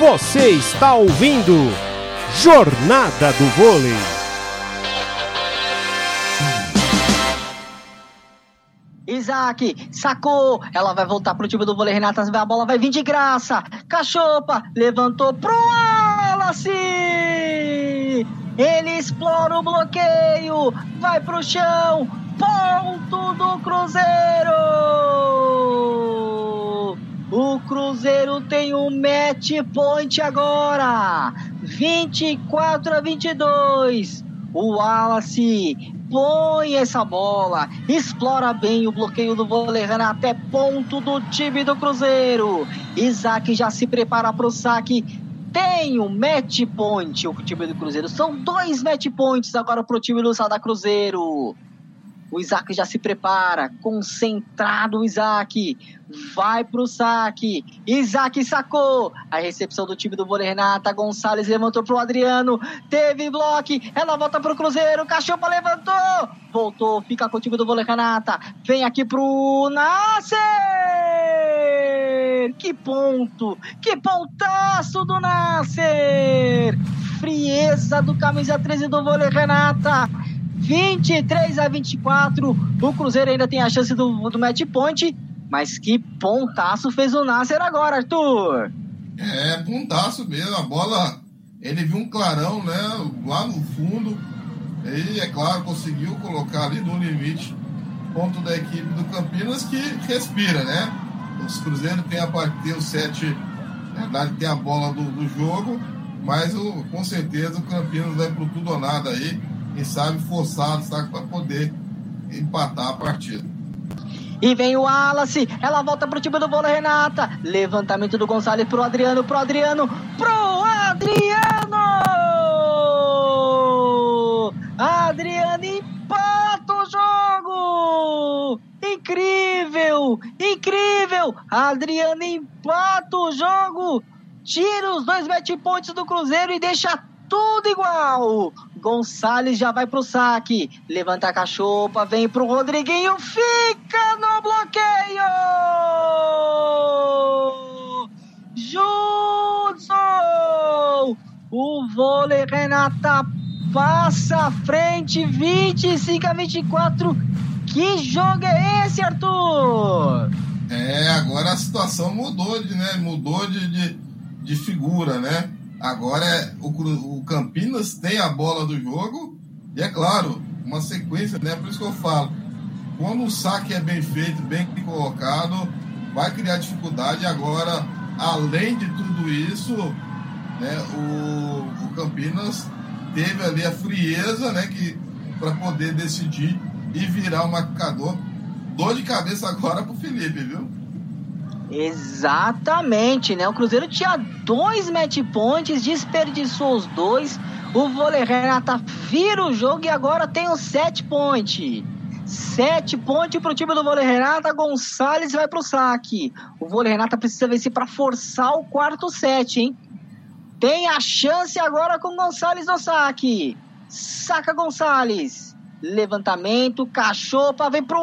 Você está ouvindo Jornada do Vôlei. Isaac, sacou, ela vai voltar pro time do vôlei, Renata, a bola vai vir de graça, Cachopa, levantou pro Wallace, ele explora o bloqueio, vai pro chão, ponto do Cruzeiro! Cruzeiro tem um match point agora, 24 a 22. O Wallace põe essa bola, explora bem o bloqueio do Volerana até ponto do time do Cruzeiro. Isaac já se prepara para o saque. Tem um match point o time do Cruzeiro. São dois match points agora para o time do Sada Cruzeiro. O Isaac já se prepara, concentrado o Isaac, vai pro saque, Isaac sacou, a recepção do time do vôlei Renata, Gonçalves levantou pro Adriano, teve bloco, ela volta pro Cruzeiro, Cachopa levantou, voltou, fica com o time do vôlei Renata, vem aqui pro Nasser, que ponto, que pontaço do Nasser, frieza do camisa 13 do vôlei Renata, 23 a 24. O Cruzeiro ainda tem a chance do, do match point. Mas que pontaço fez o Nasser agora, Arthur. É, pontaço mesmo. A bola, ele viu um clarão, né? Lá no fundo. E, é claro, conseguiu colocar ali no limite. Ponto da equipe do Campinas que respira, né? Os Cruzeiros têm a partir o 7, na verdade, tem a bola do, do jogo. Mas o, com certeza o Campinas vai pro tudo ou nada aí quem sabe forçado, sabe, para poder empatar a partida. E vem o Wallace, ela volta pro time do vôlei Renata. Levantamento do Gonçalves pro Adriano, pro Adriano, pro Adriano! Adriano empata o jogo! Incrível! Incrível! Adriano empata o jogo! Tira os dois match points do Cruzeiro e deixa tudo igual. Gonçalves já vai pro saque. Levanta a cachopa, vem pro Rodriguinho, fica no bloqueio! Judson! O vôlei Renata passa à frente, 25 a 24. Que jogo é esse, Arthur? É, agora a situação mudou de, né? Mudou de, de, de figura, né? Agora é, o, o Campinas tem a bola do jogo e é claro, uma sequência, né? Por isso que eu falo, quando o saque é bem feito, bem colocado, vai criar dificuldade. Agora, além de tudo isso, né, o, o Campinas teve ali a frieza, né, que para poder decidir e virar o marcador. Dor de cabeça agora pro Felipe, viu? Exatamente, né? O Cruzeiro tinha dois match points, desperdiçou os dois. O vôlei Renata vira o jogo e agora tem o set point. Sete pontos para o time do vôlei Renata. Gonçalves vai para o saque. O vôlei Renata precisa vencer para forçar o quarto set, hein? Tem a chance agora com Gonçalves no saque. Saca Gonçalves. Levantamento, cachopa, vem pro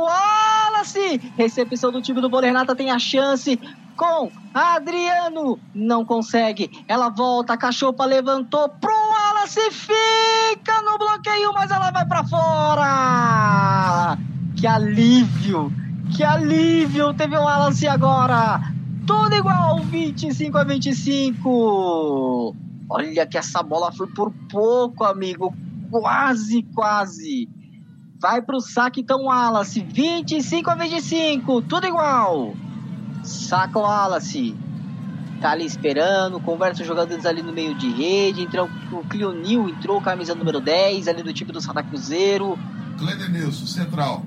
Wallace. Recepção do time do vôlei Renata tem a chance com Adriano. Não consegue. Ela volta, a cachopa levantou pro Wallace. Fica no bloqueio, mas ela vai para fora. Que alívio. Que alívio. Teve o Wallace agora. Tudo igual, 25 a 25. Olha que essa bola foi por pouco, amigo. Quase, quase. Vai pro saque então Wallace. 25 a 25. Tudo igual. Saca o Wallace. Tá ali esperando. Conversa os jogadores ali no meio de rede. Entrou o Cleonil, entrou camisa número 10 ali do time do Santa Cruzeiro. Cledenilson, central.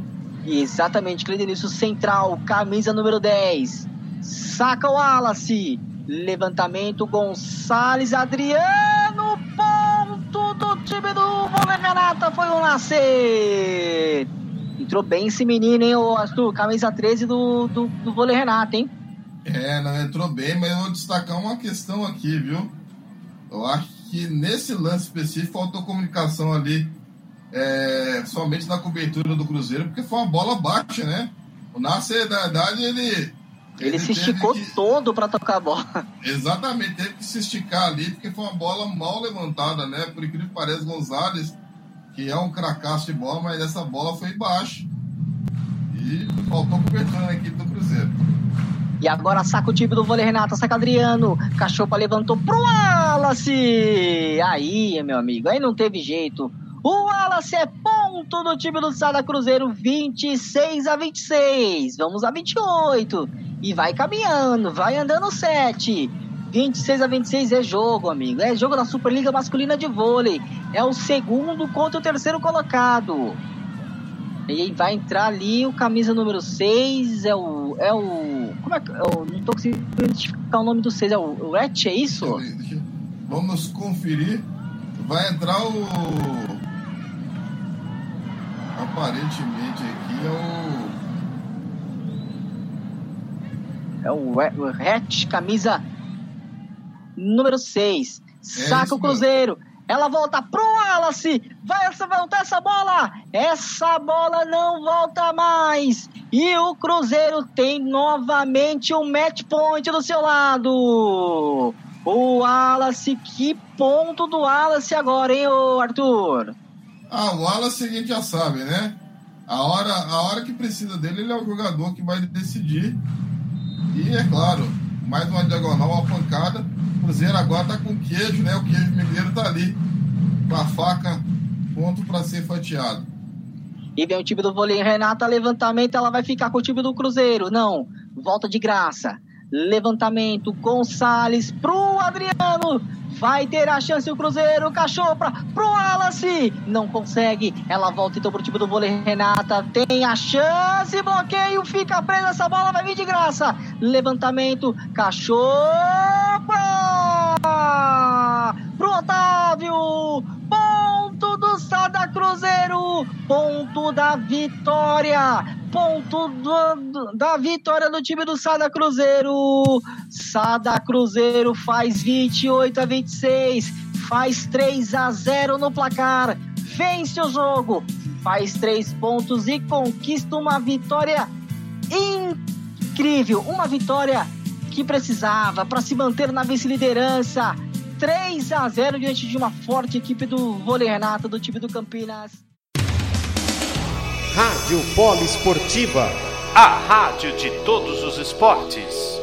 Exatamente, Cledenilson, central, camisa número 10. Saca o Wallace. Levantamento, Gonçalves, Adriano, time do Renata, foi o Nascer. Entrou bem esse menino, hein, o Arthur, camisa 13 do, do, do Vôlei Renata, hein? É, não entrou bem, mas eu vou destacar uma questão aqui, viu? Eu acho que nesse lance específico faltou comunicação ali, é, somente na cobertura do Cruzeiro, porque foi uma bola baixa, né? O Nascer, na verdade, ele Ele, ele se esticou que... todo para tocar a bola. Exatamente, teve que se esticar ali, porque foi uma bola mal levantada, né? Por incrível que pareça, Gonzalez, que é um cracaço de bola, mas essa bola foi baixo. E faltou cobertura na equipe do Cruzeiro. E agora saca o time do vôlei Renato, saca Adriano. Cachopa levantou pro Wallace. Aí, meu amigo, aí não teve jeito. O Wallace é ponto do time do Sada Cruzeiro, 26 a 26. Vamos a 28. E vai caminhando, vai andando 7. 26 a 26 é jogo, amigo. É jogo da Superliga Masculina de Vôlei. É o segundo contra o terceiro colocado. E vai entrar ali o camisa número 6, é o. É o. Como é que. Eu não tô conseguindo identificar o nome do 6, é o, o Etch, é isso? Vamos conferir. Vai entrar o. Aparentemente aqui é o. É o Hatch, camisa número 6. É Saca o Cruzeiro. Mesmo. Ela volta pro Wallace. Vai voltar essa bola. Essa bola não volta mais. E o Cruzeiro tem novamente um match point do seu lado. O Wallace, que ponto do Wallace agora, hein, Arthur? Ah, o Wallace a gente já sabe, né? A hora, a hora que precisa dele, ele é o jogador que vai decidir. E é claro, mais uma diagonal, uma pancada. O Cruzeiro agora tá com queijo, né? O queijo mineiro tá ali. Com a faca, ponto para ser fatiado. E vem o time do vôlei Renata, levantamento, ela vai ficar com o time do Cruzeiro. Não, volta de graça. Levantamento, Gonçalves pro Adriano. Vai ter a chance o Cruzeiro, Cachopra pro Wallace. Não consegue. Ela volta então pro time do vôlei Renata. Tem a chance, bloqueio, fica presa essa bola, vai vir de graça. Levantamento, Cachopra pro Otávio. Ponto do Sada Cruzeiro. Ponto da vitória ponto do, da vitória do time do Sada Cruzeiro. Sada Cruzeiro faz 28 a 26, faz 3 a 0 no placar, vence o jogo, faz 3 pontos e conquista uma vitória incrível, uma vitória que precisava para se manter na vice-liderança. 3 a 0 diante de uma forte equipe do vôlei Renata do time do Campinas. Rádio Polo Esportiva, a rádio de todos os esportes.